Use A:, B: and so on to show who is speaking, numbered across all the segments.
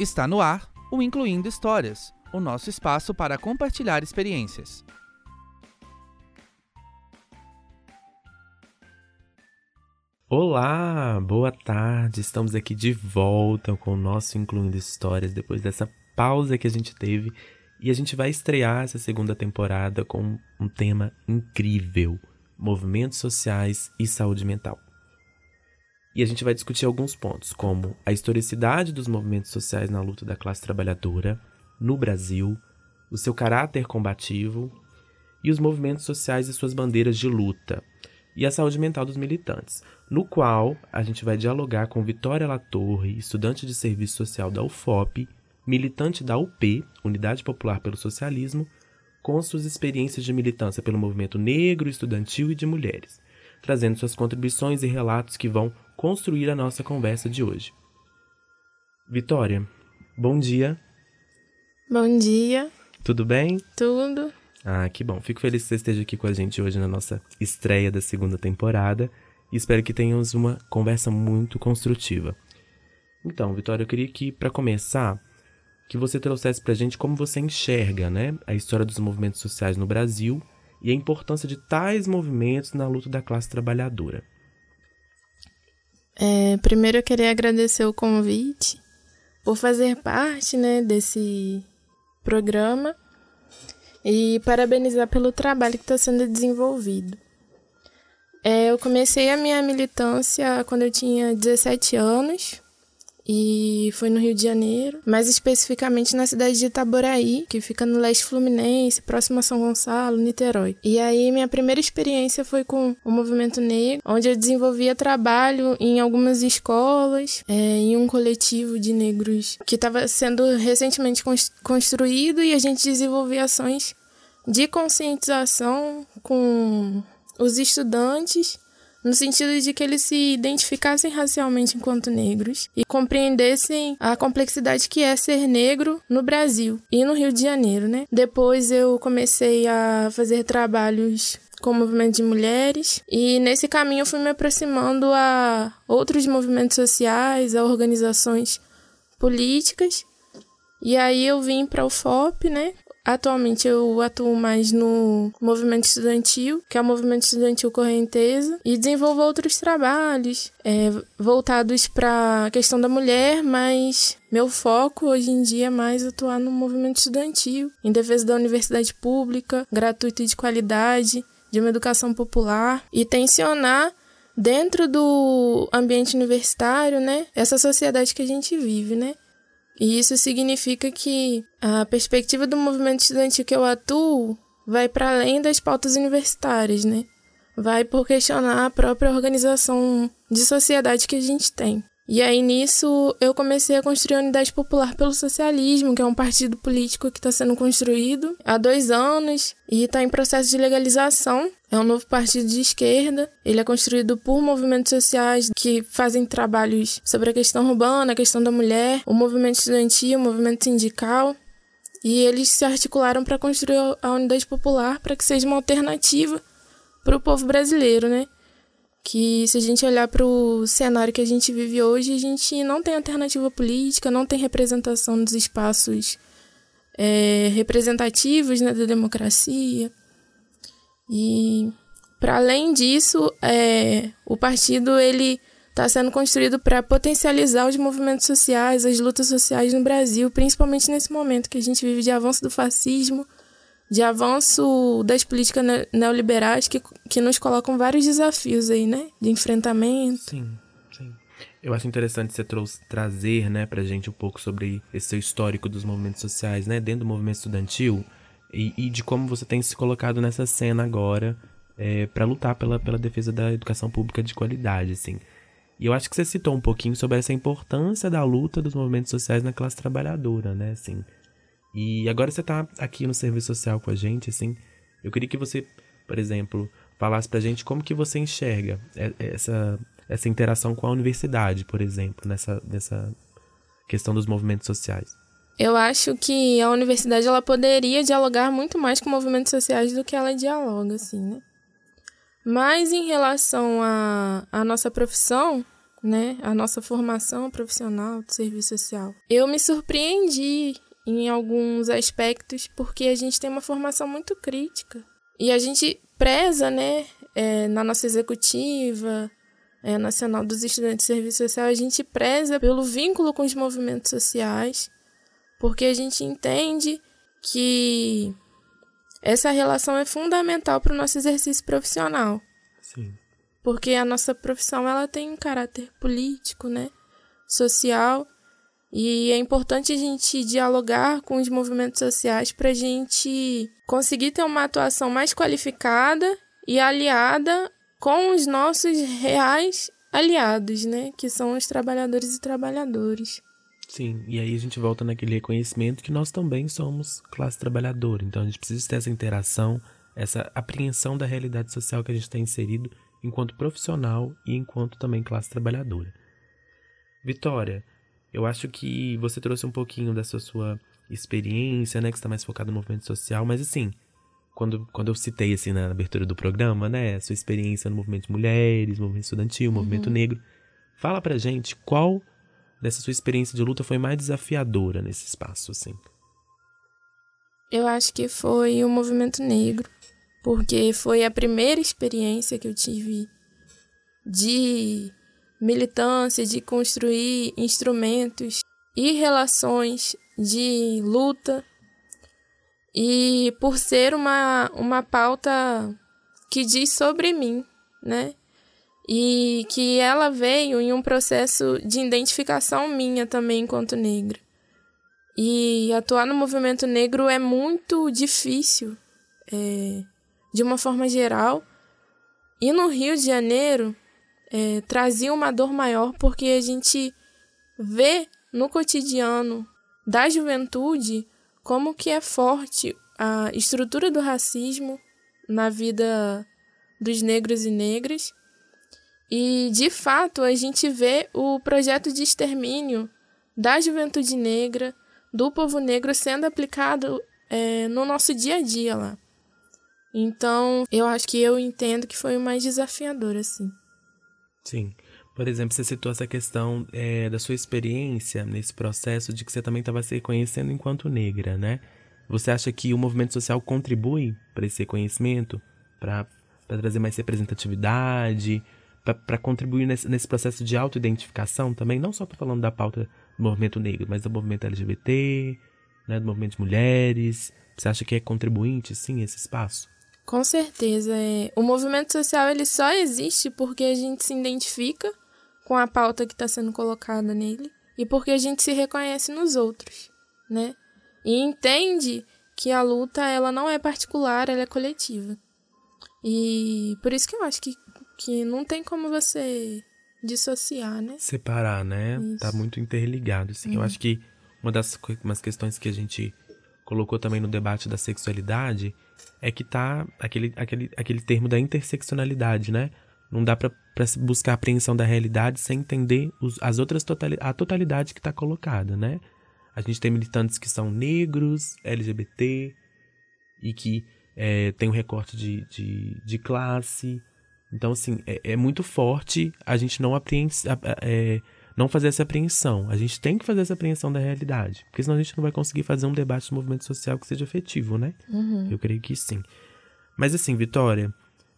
A: Está no ar o Incluindo Histórias, o nosso espaço para compartilhar experiências.
B: Olá, boa tarde. Estamos aqui de volta com o nosso Incluindo Histórias depois dessa pausa que a gente teve e a gente vai estrear essa segunda temporada com um tema incrível: movimentos sociais e saúde mental. E a gente vai discutir alguns pontos, como a historicidade dos movimentos sociais na luta da classe trabalhadora no Brasil, o seu caráter combativo e os movimentos sociais e suas bandeiras de luta, e a saúde mental dos militantes, no qual a gente vai dialogar com Vitória Latorre, estudante de serviço social da UFOP, militante da UP, Unidade Popular pelo Socialismo, com suas experiências de militância pelo movimento negro, estudantil e de mulheres, trazendo suas contribuições e relatos que vão construir a nossa conversa de hoje. Vitória, bom dia.
C: Bom dia.
B: Tudo bem?
C: Tudo.
B: Ah, que bom. Fico feliz que você esteja aqui com a gente hoje na nossa estreia da segunda temporada e espero que tenhamos uma conversa muito construtiva. Então, Vitória, eu queria que, para começar, que você trouxesse para a gente como você enxerga né, a história dos movimentos sociais no Brasil e a importância de tais movimentos na luta da classe trabalhadora.
C: É, primeiro eu queria agradecer o convite por fazer parte né, desse programa e parabenizar pelo trabalho que está sendo desenvolvido. É, eu comecei a minha militância quando eu tinha 17 anos, e foi no Rio de Janeiro, mais especificamente na cidade de Itaboraí, que fica no leste fluminense, próximo a São Gonçalo, Niterói. E aí minha primeira experiência foi com o movimento negro, onde eu desenvolvia trabalho em algumas escolas, é, em um coletivo de negros que estava sendo recentemente construído e a gente desenvolvia ações de conscientização com os estudantes no sentido de que eles se identificassem racialmente enquanto negros e compreendessem a complexidade que é ser negro no Brasil e no Rio de Janeiro, né? Depois eu comecei a fazer trabalhos com o movimento de mulheres e nesse caminho eu fui me aproximando a outros movimentos sociais, a organizações políticas. E aí eu vim para o FOP, né? Atualmente eu atuo mais no movimento estudantil, que é o movimento estudantil correnteza, e desenvolvo outros trabalhos é, voltados para a questão da mulher, mas meu foco hoje em dia é mais atuar no movimento estudantil, em defesa da universidade pública, gratuita e de qualidade, de uma educação popular, e tensionar dentro do ambiente universitário, né, essa sociedade que a gente vive, né? E isso significa que a perspectiva do movimento estudantil que eu atuo vai para além das pautas universitárias, né? Vai por questionar a própria organização de sociedade que a gente tem. E aí nisso eu comecei a construir a Unidade Popular pelo Socialismo, que é um partido político que está sendo construído há dois anos e está em processo de legalização. É um novo partido de esquerda. Ele é construído por movimentos sociais que fazem trabalhos sobre a questão urbana, a questão da mulher, o movimento estudantil, o movimento sindical. E eles se articularam para construir a Unidade Popular para que seja uma alternativa para o povo brasileiro, né? Que se a gente olhar para o cenário que a gente vive hoje, a gente não tem alternativa política, não tem representação nos espaços é, representativos né, da democracia. E para além disso, é, o partido ele está sendo construído para potencializar os movimentos sociais, as lutas sociais no Brasil, principalmente nesse momento que a gente vive de avanço do fascismo, de avanço das políticas neoliberais que, que nos colocam vários desafios aí, né? De enfrentamento.
B: Sim, sim. Eu acho interessante você trouxe, trazer, né, pra gente um pouco sobre esse seu histórico dos movimentos sociais, né, dentro do movimento estudantil e, e de como você tem se colocado nessa cena agora é, para lutar pela, pela defesa da educação pública de qualidade, assim. E eu acho que você citou um pouquinho sobre essa importância da luta dos movimentos sociais na classe trabalhadora, né, assim. E agora você está aqui no serviço social com a gente, assim, eu queria que você, por exemplo, falasse pra gente como que você enxerga essa, essa interação com a universidade, por exemplo, nessa, nessa questão dos movimentos sociais.
C: Eu acho que a universidade ela poderia dialogar muito mais com movimentos sociais do que ela dialoga, assim, né? Mas em relação à a, a nossa profissão, né, a nossa formação profissional de serviço social. Eu me surpreendi em alguns aspectos porque a gente tem uma formação muito crítica e a gente preza, né, é, na nossa executiva é, nacional dos estudantes de serviço social, a gente preza pelo vínculo com os movimentos sociais, porque a gente entende que essa relação é fundamental para o nosso exercício profissional.
B: Sim.
C: Porque a nossa profissão ela tem um caráter político, né? social, e é importante a gente dialogar com os movimentos sociais para a gente conseguir ter uma atuação mais qualificada e aliada com os nossos reais aliados, né? Que são os trabalhadores e trabalhadoras.
B: Sim, e aí a gente volta naquele reconhecimento que nós também somos classe trabalhadora. Então a gente precisa ter essa interação, essa apreensão da realidade social que a gente está inserido enquanto profissional e enquanto também classe trabalhadora. Vitória, eu acho que você trouxe um pouquinho dessa sua experiência, né, que está mais focado no movimento social, mas assim, quando, quando eu citei assim na abertura do programa, né, sua experiência no movimento de mulheres, movimento estudantil, uhum. movimento negro, fala pra gente qual dessa sua experiência de luta foi mais desafiadora nesse espaço, assim?
C: Eu acho que foi o movimento negro, porque foi a primeira experiência que eu tive de militância, de construir instrumentos e relações de luta. E por ser uma, uma pauta que diz sobre mim, né? e que ela veio em um processo de identificação minha também enquanto negra. E atuar no movimento negro é muito difícil, é, de uma forma geral. E no Rio de Janeiro é, trazia uma dor maior porque a gente vê no cotidiano da juventude como que é forte a estrutura do racismo na vida dos negros e negras e, de fato, a gente vê o projeto de extermínio da juventude negra, do povo negro, sendo aplicado é, no nosso dia a dia lá. Então, eu acho que eu entendo que foi o mais desafiador, assim.
B: Sim. Por exemplo, você citou essa questão é, da sua experiência nesse processo de que você também estava se reconhecendo enquanto negra, né? Você acha que o movimento social contribui para esse reconhecimento, para trazer mais representatividade, para contribuir nesse, nesse processo de autoidentificação também, não só tô falando da pauta do movimento negro, mas do movimento LGBT, né, do movimento de mulheres. Você acha que é contribuinte, sim, esse espaço?
C: Com certeza. É. O movimento social ele só existe porque a gente se identifica com a pauta que está sendo colocada nele e porque a gente se reconhece nos outros, né? E entende que a luta ela não é particular, ela é coletiva. E por isso que eu acho que que não tem como você dissociar, né?
B: Separar, né? Isso. Tá muito interligado, assim. Uhum. Eu acho que uma das umas questões que a gente colocou também no debate da sexualidade é que tá aquele, aquele, aquele termo da interseccionalidade, né? Não dá para buscar apreensão da realidade sem entender os, as outras totali a totalidade que está colocada, né? A gente tem militantes que são negros, LGBT e que é, tem um recorte de, de, de classe, então, assim, é, é muito forte a gente não é, não fazer essa apreensão. A gente tem que fazer essa apreensão da realidade. Porque senão a gente não vai conseguir fazer um debate do movimento social que seja efetivo, né?
C: Uhum.
B: Eu creio que sim. Mas assim, Vitória,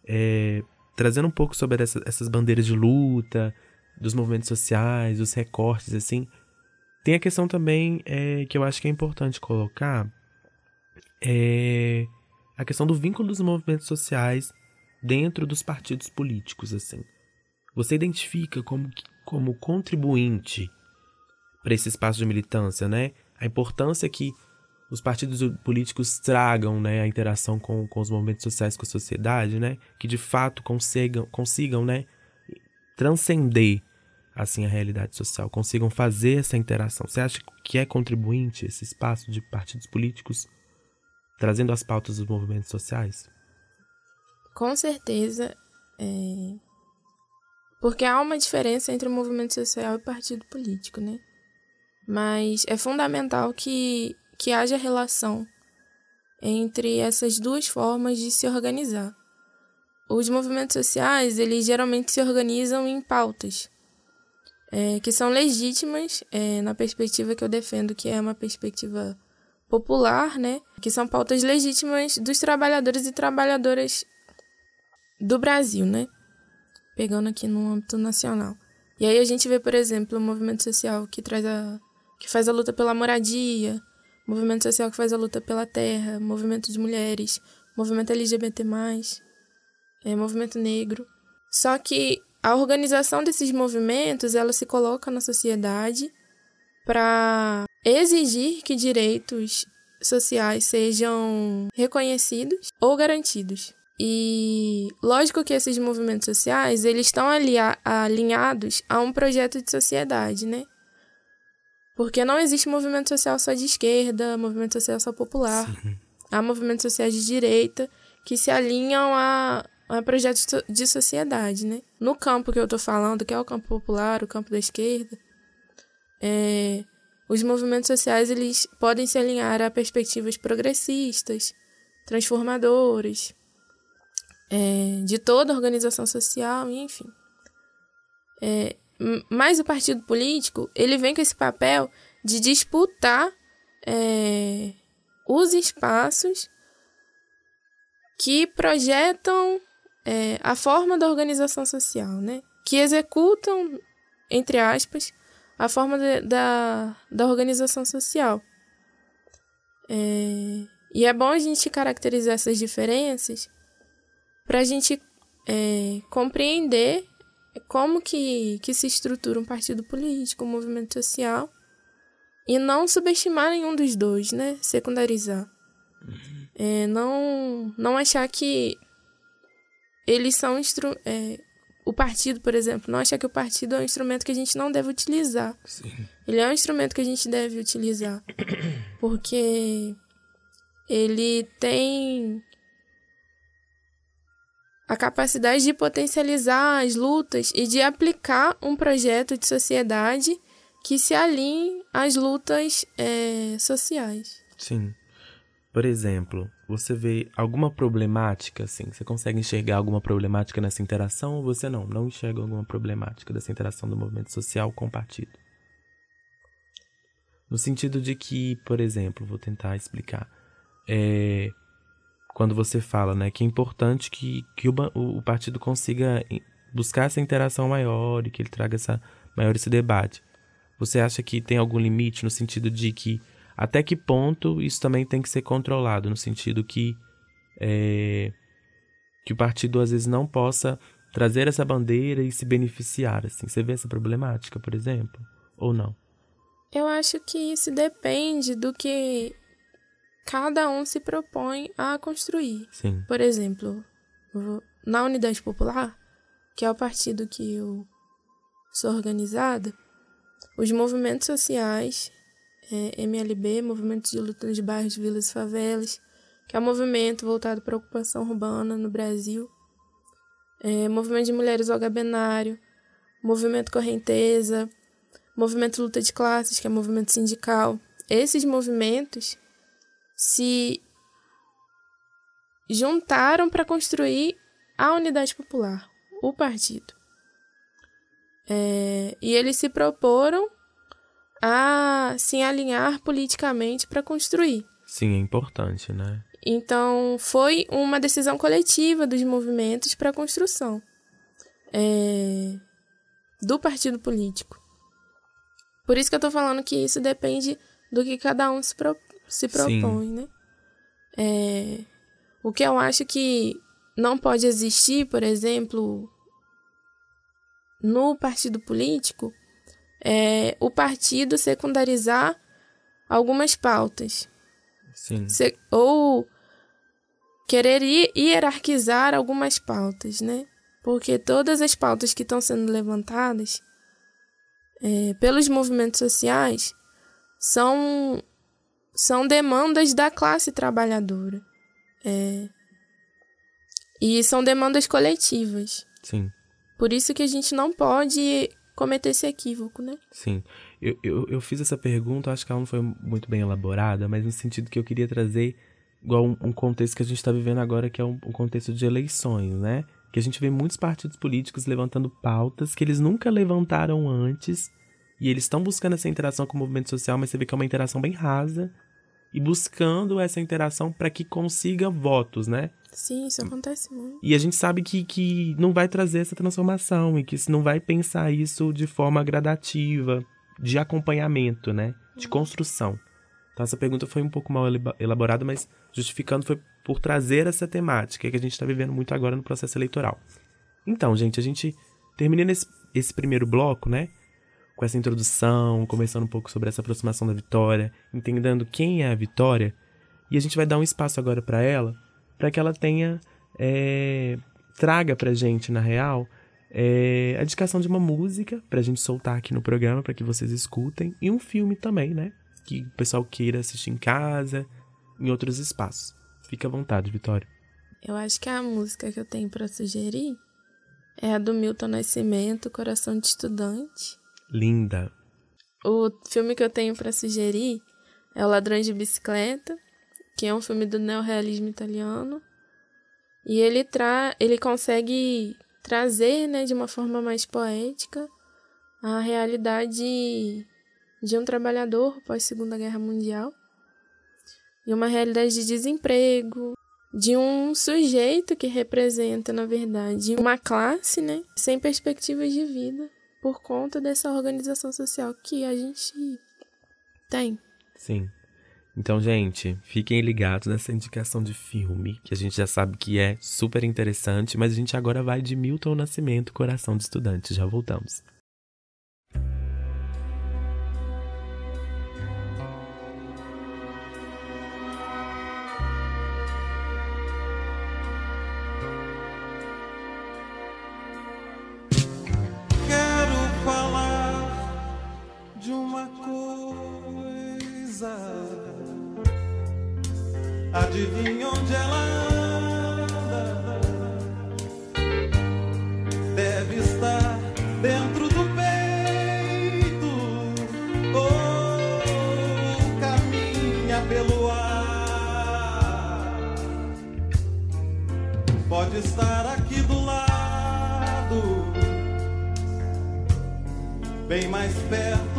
B: é, trazendo um pouco sobre essa, essas bandeiras de luta, dos movimentos sociais, dos recortes, assim, tem a questão também é, que eu acho que é importante colocar, é a questão do vínculo dos movimentos sociais dentro dos partidos políticos, assim. Você identifica como, como contribuinte para esse espaço de militância, né? A importância que os partidos políticos tragam, né, a interação com, com os movimentos sociais, com a sociedade, né? Que de fato consigam, consigam, né, transcender assim a realidade social, consigam fazer essa interação. Você acha que é contribuinte esse espaço de partidos políticos trazendo as pautas dos movimentos sociais?
C: Com certeza, é... porque há uma diferença entre o movimento social e partido político, né? Mas é fundamental que, que haja relação entre essas duas formas de se organizar. Os movimentos sociais, eles geralmente se organizam em pautas. é, que são legítimas é, na perspectiva que eu defendo, que é uma perspectiva popular, né? Que são pautas legítimas dos trabalhadores e trabalhadoras do Brasil, né? Pegando aqui no âmbito nacional. E aí a gente vê, por exemplo, o movimento social que traz a que faz a luta pela moradia, movimento social que faz a luta pela terra, movimento de mulheres, movimento LGBT+, é, movimento negro. Só que a organização desses movimentos, ela se coloca na sociedade para exigir que direitos sociais sejam reconhecidos ou garantidos. E lógico que esses movimentos sociais, eles estão alinhados a um projeto de sociedade, né? Porque não existe movimento social só de esquerda, movimento social só popular. Sim. Há movimentos sociais de direita que se alinham a, a projetos de sociedade, né? No campo que eu tô falando, que é o campo popular, o campo da esquerda, é, os movimentos sociais eles podem se alinhar a perspectivas progressistas, transformadoras, é, de toda a organização social, enfim. É, mas o partido político ele vem com esse papel de disputar é, os espaços que projetam é, a forma da organização social, né? que executam, entre aspas, a forma de, da, da organização social. É, e é bom a gente caracterizar essas diferenças para a gente é, compreender como que, que se estrutura um partido político, um movimento social, e não subestimar nenhum dos dois, né? Secundarizar. Uhum. É, não, não achar que eles são instru é, o partido, por exemplo, não achar que o partido é um instrumento que a gente não deve utilizar. Sim. Ele é um instrumento que a gente deve utilizar. Porque ele tem a capacidade de potencializar as lutas e de aplicar um projeto de sociedade que se alinhe às lutas é, sociais.
B: Sim. Por exemplo, você vê alguma problemática, assim? Você consegue enxergar alguma problemática nessa interação ou você não? Não enxerga alguma problemática dessa interação do movimento social com o partido? No sentido de que, por exemplo, vou tentar explicar. É, quando você fala né, que é importante que, que o, o partido consiga buscar essa interação maior e que ele traga essa, maior esse debate. Você acha que tem algum limite no sentido de que até que ponto isso também tem que ser controlado, no sentido que, é, que o partido às vezes não possa trazer essa bandeira e se beneficiar, assim. Você vê essa problemática, por exemplo? Ou não?
C: Eu acho que isso depende do que cada um se propõe a construir.
B: Sim.
C: Por exemplo, na Unidade Popular, que é o partido que eu sou organizada, os movimentos sociais é, MLB, Movimento de Luta de Bairros, Vilas e Favelas, que é um movimento voltado para a ocupação urbana no Brasil. É, movimento de Mulheres ao Gabenário, Movimento Correnteza, Movimento Luta de Classes, que é movimento sindical. Esses movimentos se juntaram para construir a unidade popular, o partido. É, e eles se proporam a se alinhar politicamente para construir.
B: Sim, é importante, né?
C: Então, foi uma decisão coletiva dos movimentos para a construção é, do partido político. Por isso que eu estou falando que isso depende do que cada um se, pro, se propõe, Sim. né? É, o que eu acho que não pode existir, por exemplo, no partido político, é, o partido secundarizar algumas pautas.
B: Sim.
C: Se, ou querer hierarquizar algumas pautas, né? Porque todas as pautas que estão sendo levantadas é, pelos movimentos sociais são, são demandas da classe trabalhadora. É, e são demandas coletivas.
B: Sim.
C: Por isso que a gente não pode cometer esse equívoco, né?
B: Sim. Eu, eu, eu fiz essa pergunta, acho que ela não foi muito bem elaborada, mas no sentido que eu queria trazer igual um, um contexto que a gente está vivendo agora, que é um, um, contexto de eleições, né? que a gente vê muitos partidos políticos levantando pautas que eles nunca levantaram antes, e eles estão buscando essa interação com o movimento social, mas você vê que é uma interação bem rasa, e buscando essa interação para que consiga votos, né?
C: Sim, isso acontece muito.
B: E a gente sabe que, que não vai trazer essa transformação e que não vai pensar isso de forma gradativa, de acompanhamento, né? De construção. Então essa pergunta foi um pouco mal elaborada, mas justificando foi por trazer essa temática que a gente está vivendo muito agora no processo eleitoral. Então, gente, a gente terminando esse, esse primeiro bloco, né? Com essa introdução, começando um pouco sobre essa aproximação da Vitória, entendendo quem é a Vitória, e a gente vai dar um espaço agora para ela para que ela tenha é, traga pra gente, na real, é, a indicação de uma música pra gente soltar aqui no programa, para que vocês escutem, e um filme também, né? Que o pessoal queira assistir em casa, em outros espaços. Fique à vontade, Vitória.
C: Eu acho que a música que eu tenho para sugerir é a do Milton Nascimento, Coração de Estudante.
B: Linda.
C: O filme que eu tenho para sugerir é O Ladrão de Bicicleta, que é um filme do neorrealismo italiano. E ele, tra ele consegue trazer, né, de uma forma mais poética, a realidade de um trabalhador pós Segunda Guerra Mundial e uma realidade de desemprego, de um sujeito que representa, na verdade, uma classe, né, sem perspectivas de vida por conta dessa organização social que a gente tem.
B: Sim. Então, gente, fiquem ligados nessa indicação de filme, que a gente já sabe que é super interessante, mas a gente agora vai de Milton Nascimento, Coração de Estudante. Já voltamos.
D: Adivinha onde ela anda? Deve estar dentro do peito ou caminha pelo ar. Pode estar aqui do lado, bem mais perto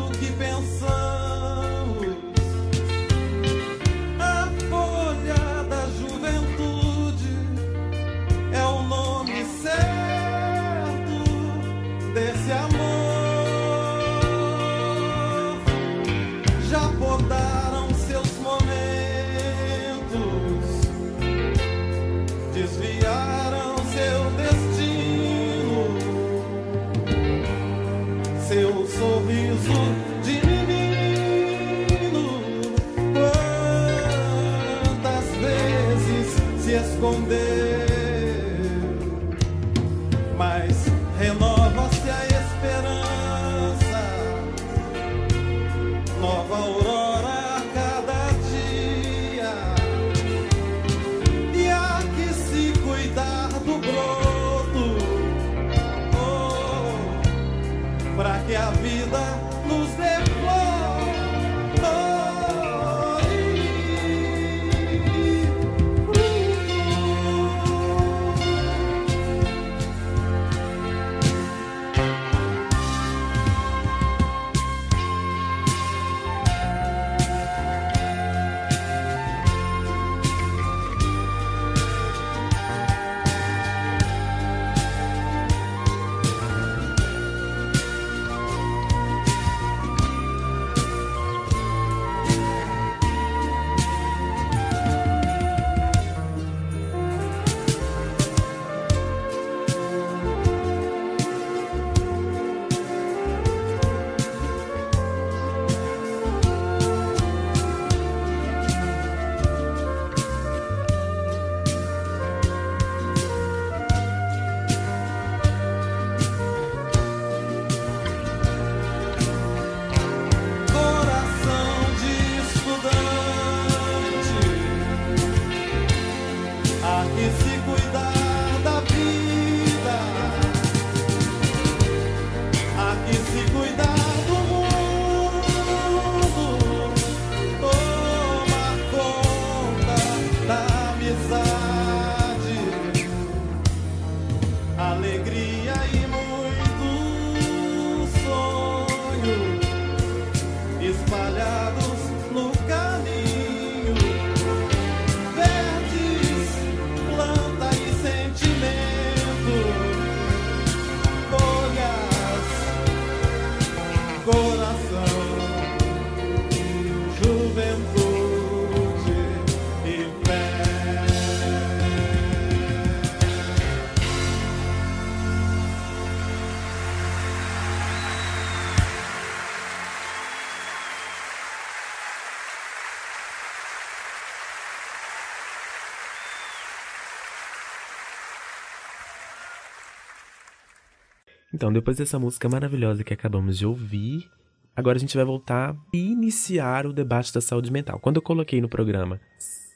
B: Então, depois dessa música maravilhosa que acabamos de ouvir, agora a gente vai voltar e iniciar o debate da saúde mental. Quando eu coloquei no programa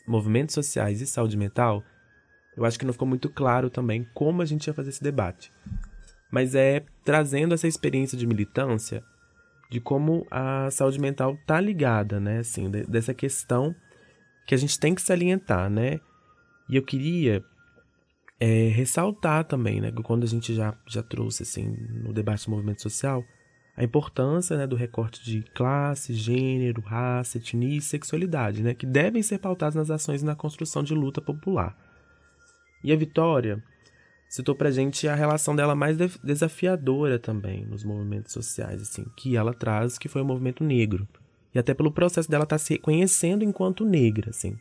B: movimentos sociais e saúde mental, eu acho que não ficou muito claro também como a gente ia fazer esse debate. Mas é trazendo essa experiência de militância de como a saúde mental tá ligada, né, assim, de- dessa questão que a gente tem que salientar, né? E eu queria é, ressaltar também, né, quando a gente já, já trouxe, assim, no debate do movimento social, a importância, né, do recorte de classe, gênero, raça, etnia e sexualidade, né, que devem ser pautados nas ações e na construção de luta popular. E a Vitória citou pra gente a relação dela mais def- desafiadora também nos movimentos sociais, assim, que ela traz, que foi o movimento negro. E até pelo processo dela estar se reconhecendo enquanto negra, assim.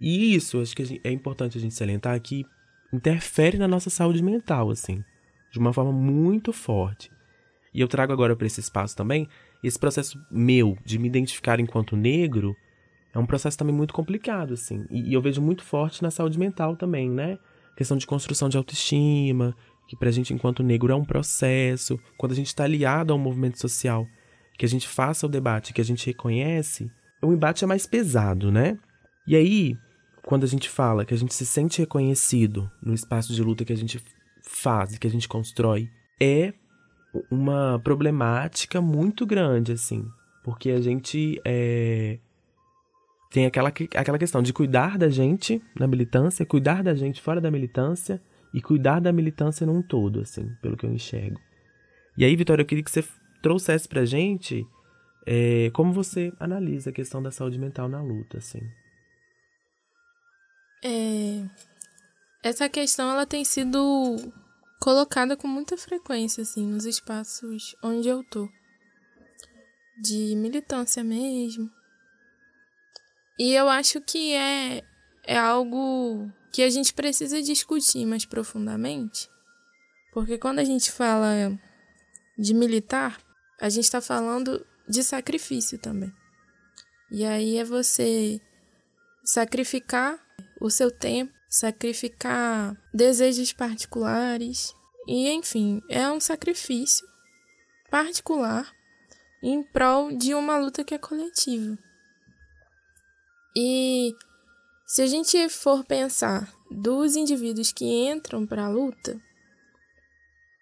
B: E isso, acho que é importante a gente salientar que interfere na nossa saúde mental, assim, de uma forma muito forte. E eu trago agora para esse espaço também esse processo meu de me identificar enquanto negro é um processo também muito complicado, assim. E, e eu vejo muito forte na saúde mental também, né? Questão de construção de autoestima, que pra gente enquanto negro é um processo. Quando a gente está aliado a um movimento social, que a gente faça o debate, que a gente reconhece, o embate é mais pesado, né? E aí, quando a gente fala que a gente se sente reconhecido no espaço de luta que a gente faz, que a gente constrói, é uma problemática muito grande, assim. Porque a gente é, tem aquela, que- aquela questão de cuidar da gente na militância, cuidar da gente fora da militância e cuidar da militância num todo, assim, pelo que eu enxergo. E aí, Vitória, eu queria que você trouxesse pra gente é, como você analisa a questão da saúde mental na luta, assim.
C: É, essa questão ela tem sido colocada com muita frequência assim nos espaços onde eu tô. De militância mesmo. E eu acho que é é algo que a gente precisa discutir mais profundamente. Porque quando a gente fala de militar a gente está falando de sacrifício também. E aí é você sacrificar o seu tempo, sacrificar desejos particulares e, enfim, é um sacrifício particular em prol de uma luta que é coletiva. E se a gente for pensar dos indivíduos que entram para a luta,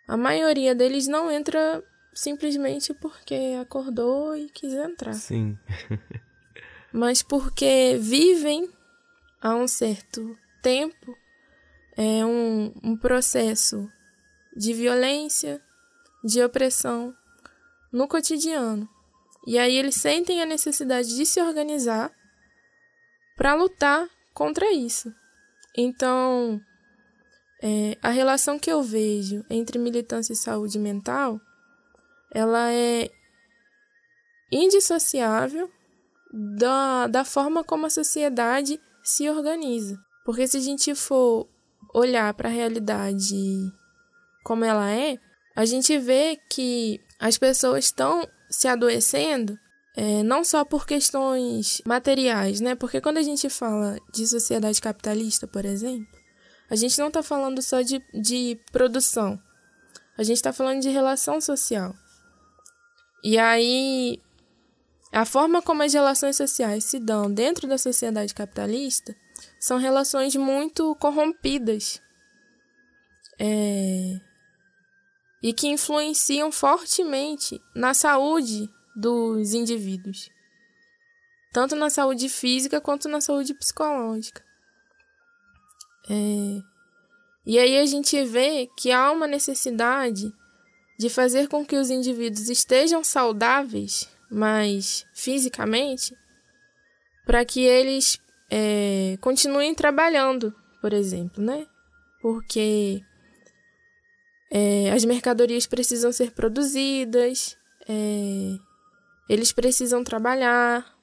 C: a maioria deles não entra simplesmente porque acordou e quis entrar
B: Sim.
C: mas porque vivem há um certo tempo é um, um processo de violência, de opressão no cotidiano. E aí eles sentem a necessidade de se organizar para lutar contra isso. Então, é, a relação que eu vejo entre militância e saúde mental, ela é indissociável da, da forma como a sociedade se organiza. Porque se a gente for olhar para a realidade como ela é, a gente vê que as pessoas estão se adoecendo é, não só por questões materiais, né? Porque quando a gente fala de sociedade capitalista, por exemplo, a gente não está falando só de, de produção, a gente está falando de relação social. E aí, a forma como as relações sociais se dão dentro da sociedade capitalista são relações muito corrompidas é, e que influenciam fortemente na saúde dos indivíduos, tanto na saúde física quanto na saúde psicológica. É, e aí a gente vê que há uma necessidade de fazer com que os indivíduos estejam saudáveis, mas fisicamente, para que eles é, continuem trabalhando, por exemplo, né? Porque é, as mercadorias precisam ser produzidas, é, eles precisam trabalhar.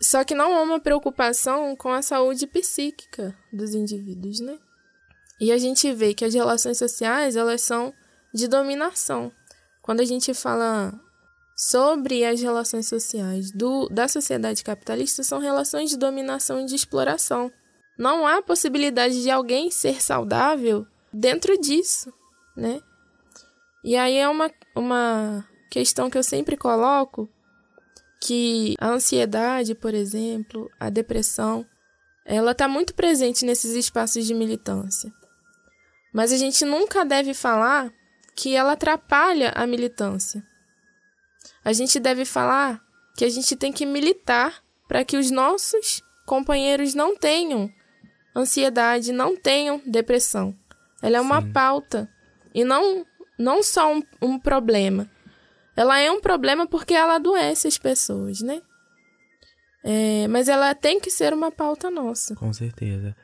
C: Só que não há uma preocupação com a saúde psíquica dos indivíduos, né? E a gente vê que as relações sociais, elas são de dominação. Quando a gente fala sobre as relações sociais do, da sociedade capitalista, são relações de dominação e de exploração. Não há possibilidade de alguém ser saudável dentro disso, né? E aí é uma, uma questão que eu sempre coloco, que a ansiedade, por exemplo, a depressão, ela está muito presente nesses espaços de militância. Mas a gente nunca deve falar que ela atrapalha a militância. A gente deve falar que a gente tem que militar para que os nossos companheiros não tenham ansiedade, não tenham depressão. Ela é uma Sim. pauta e não, não só um, um problema. Ela é um problema porque ela adoece as pessoas, né? É, mas ela tem que ser uma pauta nossa.
B: Com certeza.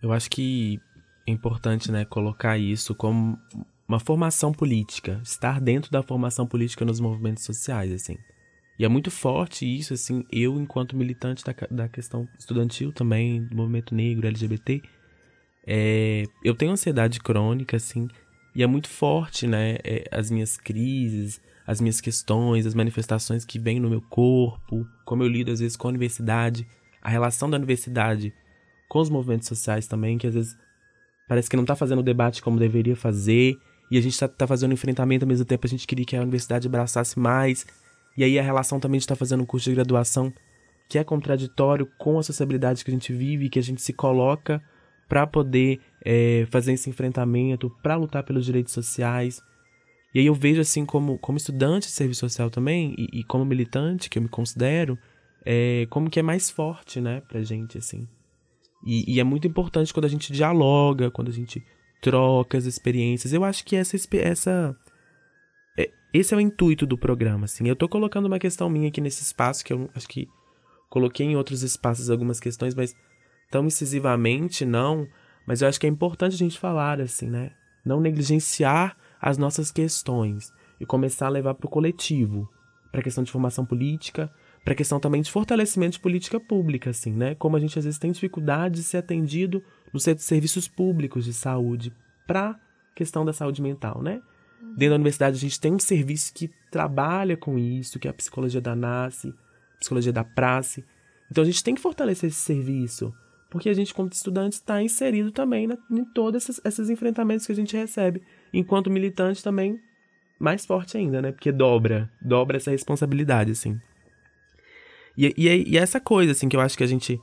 B: Eu acho que é importante, né, colocar isso como uma formação política, estar dentro da formação política nos movimentos sociais, assim. E é muito forte isso, assim, eu enquanto militante da, da questão estudantil também, do movimento negro, LGBT, é, eu tenho ansiedade crônica, assim, e é muito forte, né? É, as minhas crises, as minhas questões, as manifestações que vêm no meu corpo, como eu lido às vezes com a universidade, a relação da universidade com os movimentos sociais também, que às vezes parece que não está fazendo o debate como deveria fazer, e a gente está tá fazendo enfrentamento ao mesmo tempo, a gente queria que a universidade abraçasse mais, e aí a relação também de estar tá fazendo um curso de graduação que é contraditório com a sociabilidade que a gente vive, que a gente se coloca para poder é, fazer esse enfrentamento, para lutar pelos direitos sociais. E aí eu vejo assim como, como estudante de serviço social também e, e como militante que eu me considero, é, como que é mais forte, né, pra gente assim. E, e, é muito importante quando a gente dialoga, quando a gente troca as experiências. Eu acho que essa essa é, esse é o intuito do programa, assim. Eu tô colocando uma questão minha aqui nesse espaço que eu acho que coloquei em outros espaços algumas questões, mas tão incisivamente, não. Mas eu acho que é importante a gente falar, assim, né? Não negligenciar as nossas questões e começar a levar para o coletivo, para a questão de formação política, para a questão também de fortalecimento de política pública, assim, né? Como a gente às vezes tem dificuldade de ser atendido nos serviços públicos de saúde para questão da saúde mental, né? Dentro da universidade a gente tem um serviço que trabalha com isso, que é a psicologia da NASCE, psicologia da praxe. Então a gente tem que fortalecer esse serviço porque a gente, como estudante, está inserido também na, em todos esses, esses enfrentamentos que a gente recebe. Enquanto militante também, mais forte ainda, né? Porque dobra, dobra essa responsabilidade, assim. E, e, e essa coisa, assim, que eu acho que a gente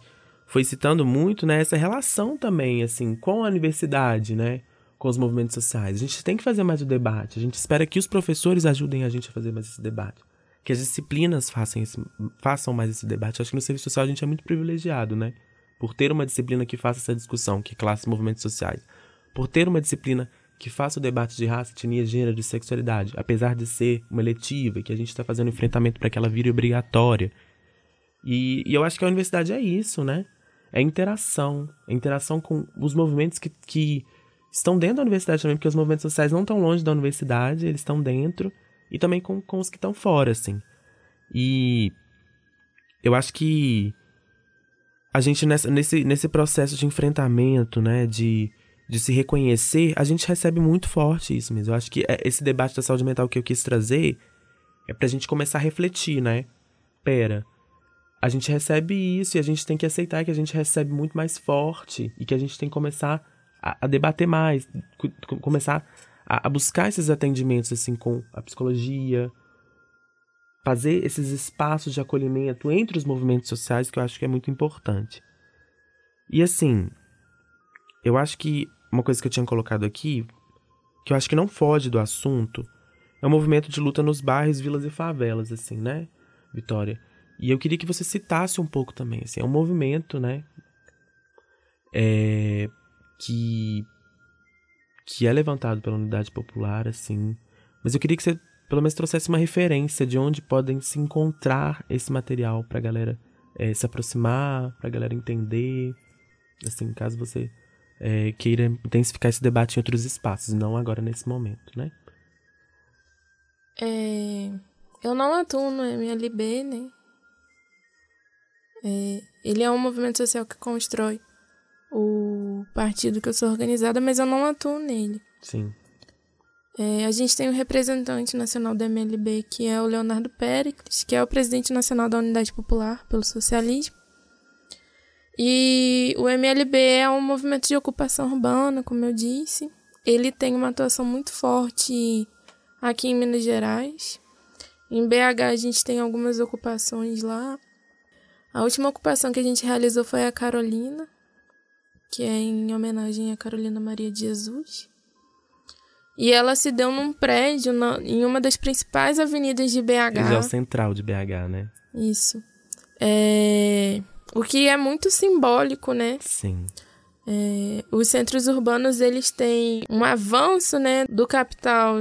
B: foi citando muito, né? Essa relação também, assim, com a universidade, né? Com os movimentos sociais. A gente tem que fazer mais o debate. A gente espera que os professores ajudem a gente a fazer mais esse debate. Que as disciplinas façam, esse, façam mais esse debate. Acho que no serviço social a gente é muito privilegiado, né? por ter uma disciplina que faça essa discussão, que classe movimentos sociais, por ter uma disciplina que faça o debate de raça, etnia, gênero e sexualidade, apesar de ser uma eletiva, que a gente está fazendo enfrentamento para que ela vire obrigatória. E, e, eu acho que a universidade é isso, né? É interação, é interação com os movimentos que, que estão dentro da universidade também, porque os movimentos sociais não estão longe da universidade, eles estão dentro, e também com, com os que estão fora, assim. E eu acho que a gente nessa, nesse, nesse processo de enfrentamento, né, de, de se reconhecer, a gente recebe muito forte isso mesmo. Eu acho que é, esse debate da saúde mental que eu quis trazer é pra gente começar a refletir, né? Pera, a gente recebe isso e a gente tem que aceitar que a gente recebe muito mais forte e que a gente tem que começar a, a debater mais, começar a, a buscar esses atendimentos, assim, com a psicologia, fazer esses espaços de acolhimento entre os movimentos sociais que eu acho que é muito importante. E assim, eu acho que uma coisa que eu tinha colocado aqui, que eu acho que não foge do assunto, é o movimento de luta nos bairros, vilas e favelas, assim, né, Vitória? E eu queria que você citasse um pouco também, assim, é um movimento, né, é, que que é levantado pela unidade popular, assim. Mas eu queria que você pelo menos trouxesse uma referência de onde podem se encontrar esse material pra galera é, se aproximar, pra galera entender. Assim, caso você é, queira intensificar esse debate em outros espaços, não agora nesse momento, né?
C: É, eu não atuo no MLB, né? É, ele é um movimento social que constrói o partido que eu sou organizada, mas eu não atuo nele.
B: Sim.
C: É, a gente tem o um representante nacional da MLB, que é o Leonardo Pericles, que é o presidente nacional da Unidade Popular pelo Socialismo. E o MLB é um movimento de ocupação urbana, como eu disse. Ele tem uma atuação muito forte aqui em Minas Gerais. Em BH a gente tem algumas ocupações lá. A última ocupação que a gente realizou foi a Carolina, que é em homenagem a Carolina Maria de Jesus. E ela se deu num prédio na, em uma das principais avenidas de BH.
B: É o central de BH, né?
C: Isso. É... O que é muito simbólico, né?
B: Sim.
C: É... Os centros urbanos, eles têm um avanço, né, do capital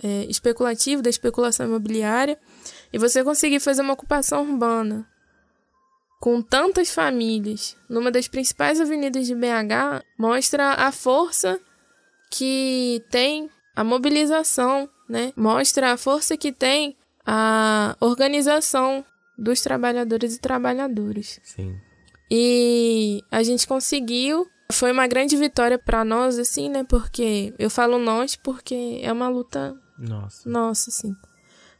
C: é, especulativo, da especulação imobiliária, e você conseguir fazer uma ocupação urbana com tantas famílias numa das principais avenidas de BH mostra a força que tem a mobilização, né? Mostra a força que tem a organização dos trabalhadores e trabalhadoras.
B: Sim.
C: E a gente conseguiu. Foi uma grande vitória para nós, assim, né? Porque eu falo nós porque é uma luta
B: nossa,
C: nossa, sim.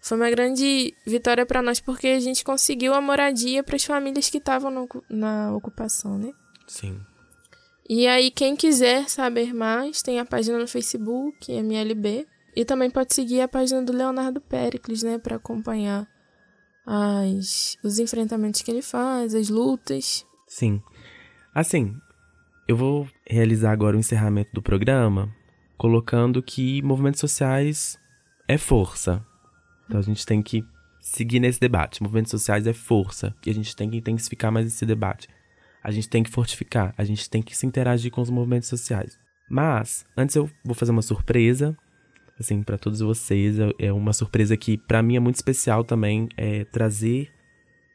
C: Foi uma grande vitória para nós porque a gente conseguiu a moradia para as famílias que estavam na ocupação, né?
B: Sim.
C: E aí, quem quiser saber mais, tem a página no Facebook, MLB. E também pode seguir a página do Leonardo Pericles, né? Para acompanhar as, os enfrentamentos que ele faz, as lutas.
B: Sim. Assim, eu vou realizar agora o encerramento do programa colocando que movimentos sociais é força. Então a gente tem que seguir nesse debate. Movimentos sociais é força. E a gente tem que intensificar mais esse debate a gente tem que fortificar, a gente tem que se interagir com os movimentos sociais. Mas, antes eu vou fazer uma surpresa, assim, para todos vocês. É, é uma surpresa que, para mim, é muito especial também, é trazer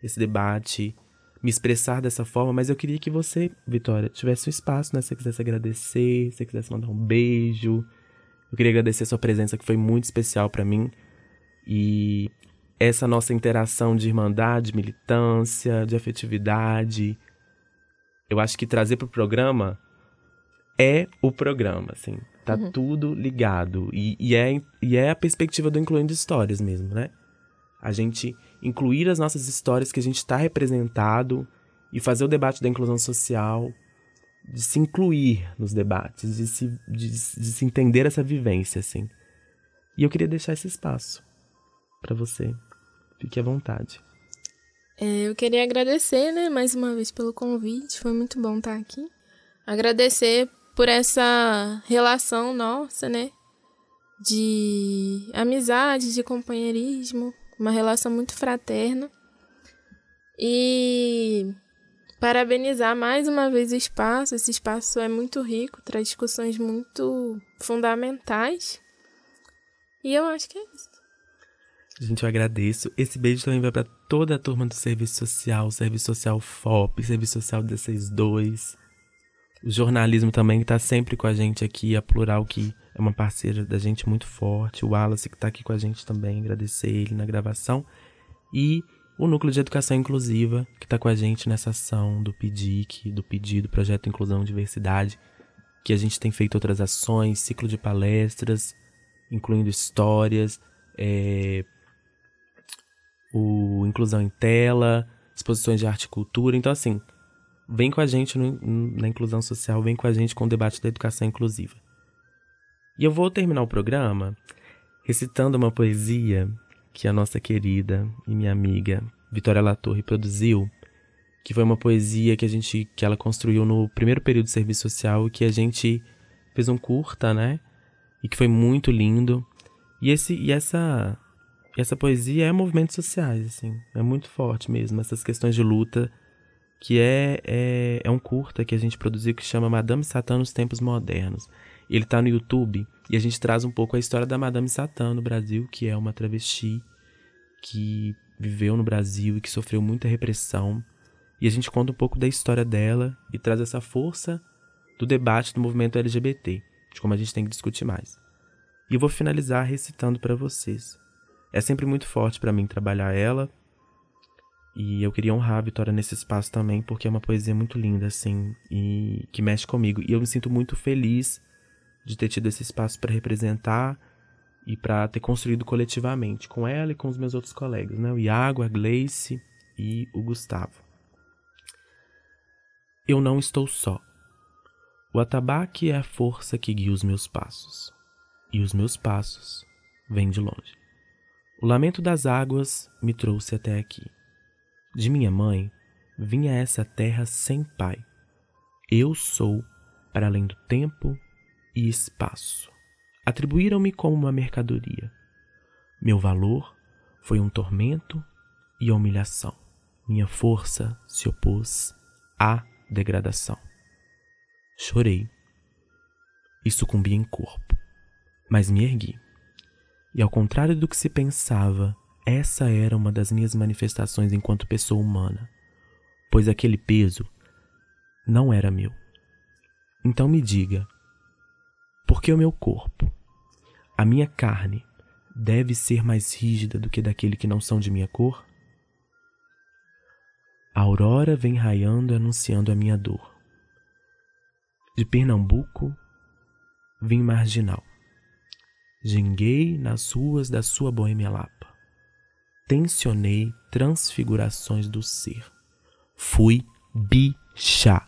B: esse debate, me expressar dessa forma, mas eu queria que você, Vitória, tivesse um espaço, né? Se você quisesse agradecer, se você quisesse mandar um beijo. Eu queria agradecer a sua presença, que foi muito especial para mim. E essa nossa interação de irmandade, militância, de afetividade, eu acho que trazer pro programa é o programa, assim. Tá uhum. tudo ligado. E, e, é, e é a perspectiva do Incluindo Histórias mesmo, né? A gente incluir as nossas histórias que a gente está representado e fazer o debate da inclusão social, de se incluir nos debates, de se, de, de se entender essa vivência, assim. E eu queria deixar esse espaço para você. Fique à vontade.
C: É, eu queria agradecer, né, mais uma vez pelo convite, foi muito bom estar aqui. Agradecer por essa relação nossa, né, de amizade, de companheirismo, uma relação muito fraterna. E parabenizar mais uma vez o espaço. Esse espaço é muito rico, traz discussões muito fundamentais. E eu acho que é isso.
B: Gente, eu agradeço. Esse beijo também vai para toda a turma do Serviço Social, Serviço Social FOP, Serviço Social 162. O jornalismo também que tá sempre com a gente aqui, a Plural, que é uma parceira da gente muito forte. O Wallace, que tá aqui com a gente também, agradecer ele na gravação. E o Núcleo de Educação Inclusiva, que tá com a gente nessa ação do PIDIC, do pedido Projeto Inclusão e Diversidade, que a gente tem feito outras ações, ciclo de palestras, incluindo histórias, é, o Inclusão em Tela, exposições de arte e cultura. Então, assim, vem com a gente no, na inclusão social, vem com a gente com o debate da educação inclusiva. E eu vou terminar o programa recitando uma poesia que a nossa querida e minha amiga Vitória Latorre produziu, que foi uma poesia que a gente que ela construiu no primeiro período de serviço social que a gente fez um curta, né? E que foi muito lindo. E esse e essa e essa poesia é movimentos sociais, assim. É muito forte mesmo. Essas questões de luta, que é, é, é um curta que a gente produziu que chama Madame Satã nos Tempos Modernos. Ele tá no YouTube e a gente traz um pouco a história da Madame Satã no Brasil, que é uma travesti que viveu no Brasil e que sofreu muita repressão. E a gente conta um pouco da história dela e traz essa força do debate do movimento LGBT, de como a gente tem que discutir mais. E eu vou finalizar recitando para vocês. É sempre muito forte para mim trabalhar ela. E eu queria honrar a Vitória nesse espaço também, porque é uma poesia muito linda, assim, e que mexe comigo. E eu me sinto muito feliz de ter tido esse espaço para representar e para ter construído coletivamente com ela e com os meus outros colegas, né? O Iago, a Gleice e o Gustavo. Eu não estou só. O atabaque é a força que guia os meus passos, e os meus passos vêm de longe. O lamento das águas me trouxe até aqui. De minha mãe vinha essa terra sem pai. Eu sou para além do tempo e espaço. Atribuíram-me como uma mercadoria. Meu valor foi um tormento e a humilhação. Minha força se opôs à degradação. Chorei e sucumbi em corpo, mas me ergui. E ao contrário do que se pensava, essa era uma das minhas manifestações enquanto pessoa humana, pois aquele peso não era meu. Então me diga, por que o meu corpo, a minha carne, deve ser mais rígida do que daquele que não são de minha cor? A aurora vem raiando anunciando a minha dor. De Pernambuco, vim marginal. Ginguei nas ruas da sua Boêmia Lapa. Tensionei transfigurações do ser. Fui bicha.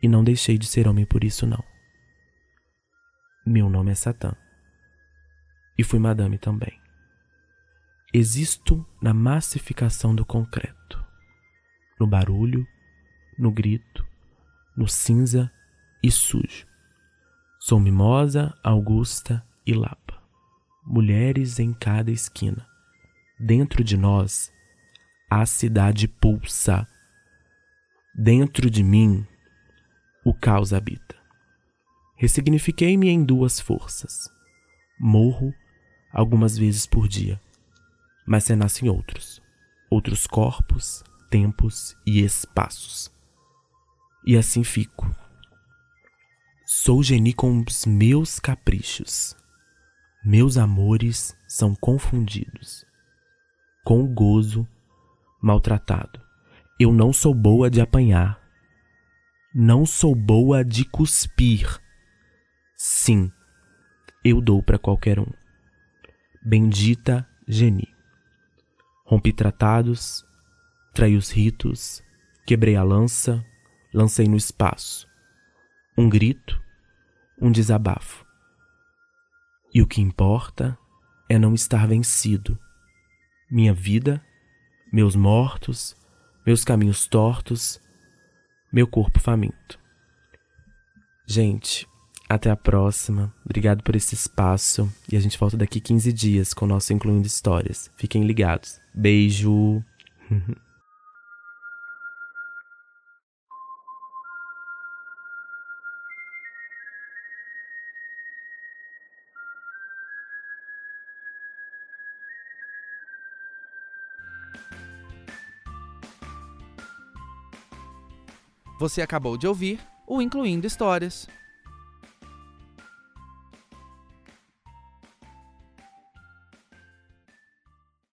B: E não deixei de ser homem por isso, não. Meu nome é Satã. E fui madame também. Existo na massificação do concreto, no barulho, no grito, no cinza e sujo. Sou mimosa, augusta e lapa. Mulheres em cada esquina. Dentro de nós, a cidade pulsa. Dentro de mim, o caos habita. Ressignifiquei-me em duas forças. Morro algumas vezes por dia, mas renascem outros, outros corpos, tempos e espaços. E assim fico Sou geni com os meus caprichos. Meus amores são confundidos. Com o gozo maltratado. Eu não sou boa de apanhar. Não sou boa de cuspir. Sim, eu dou para qualquer um. Bendita geni. Rompi tratados, traí os ritos, quebrei a lança, lancei no espaço. Um grito, um desabafo. E o que importa é não estar vencido. Minha vida, meus mortos, meus caminhos tortos, meu corpo faminto. Gente, até a próxima. Obrigado por esse espaço. E a gente volta daqui 15 dias com o nosso Incluindo Histórias. Fiquem ligados. Beijo!
A: Você acabou de ouvir o Incluindo Histórias,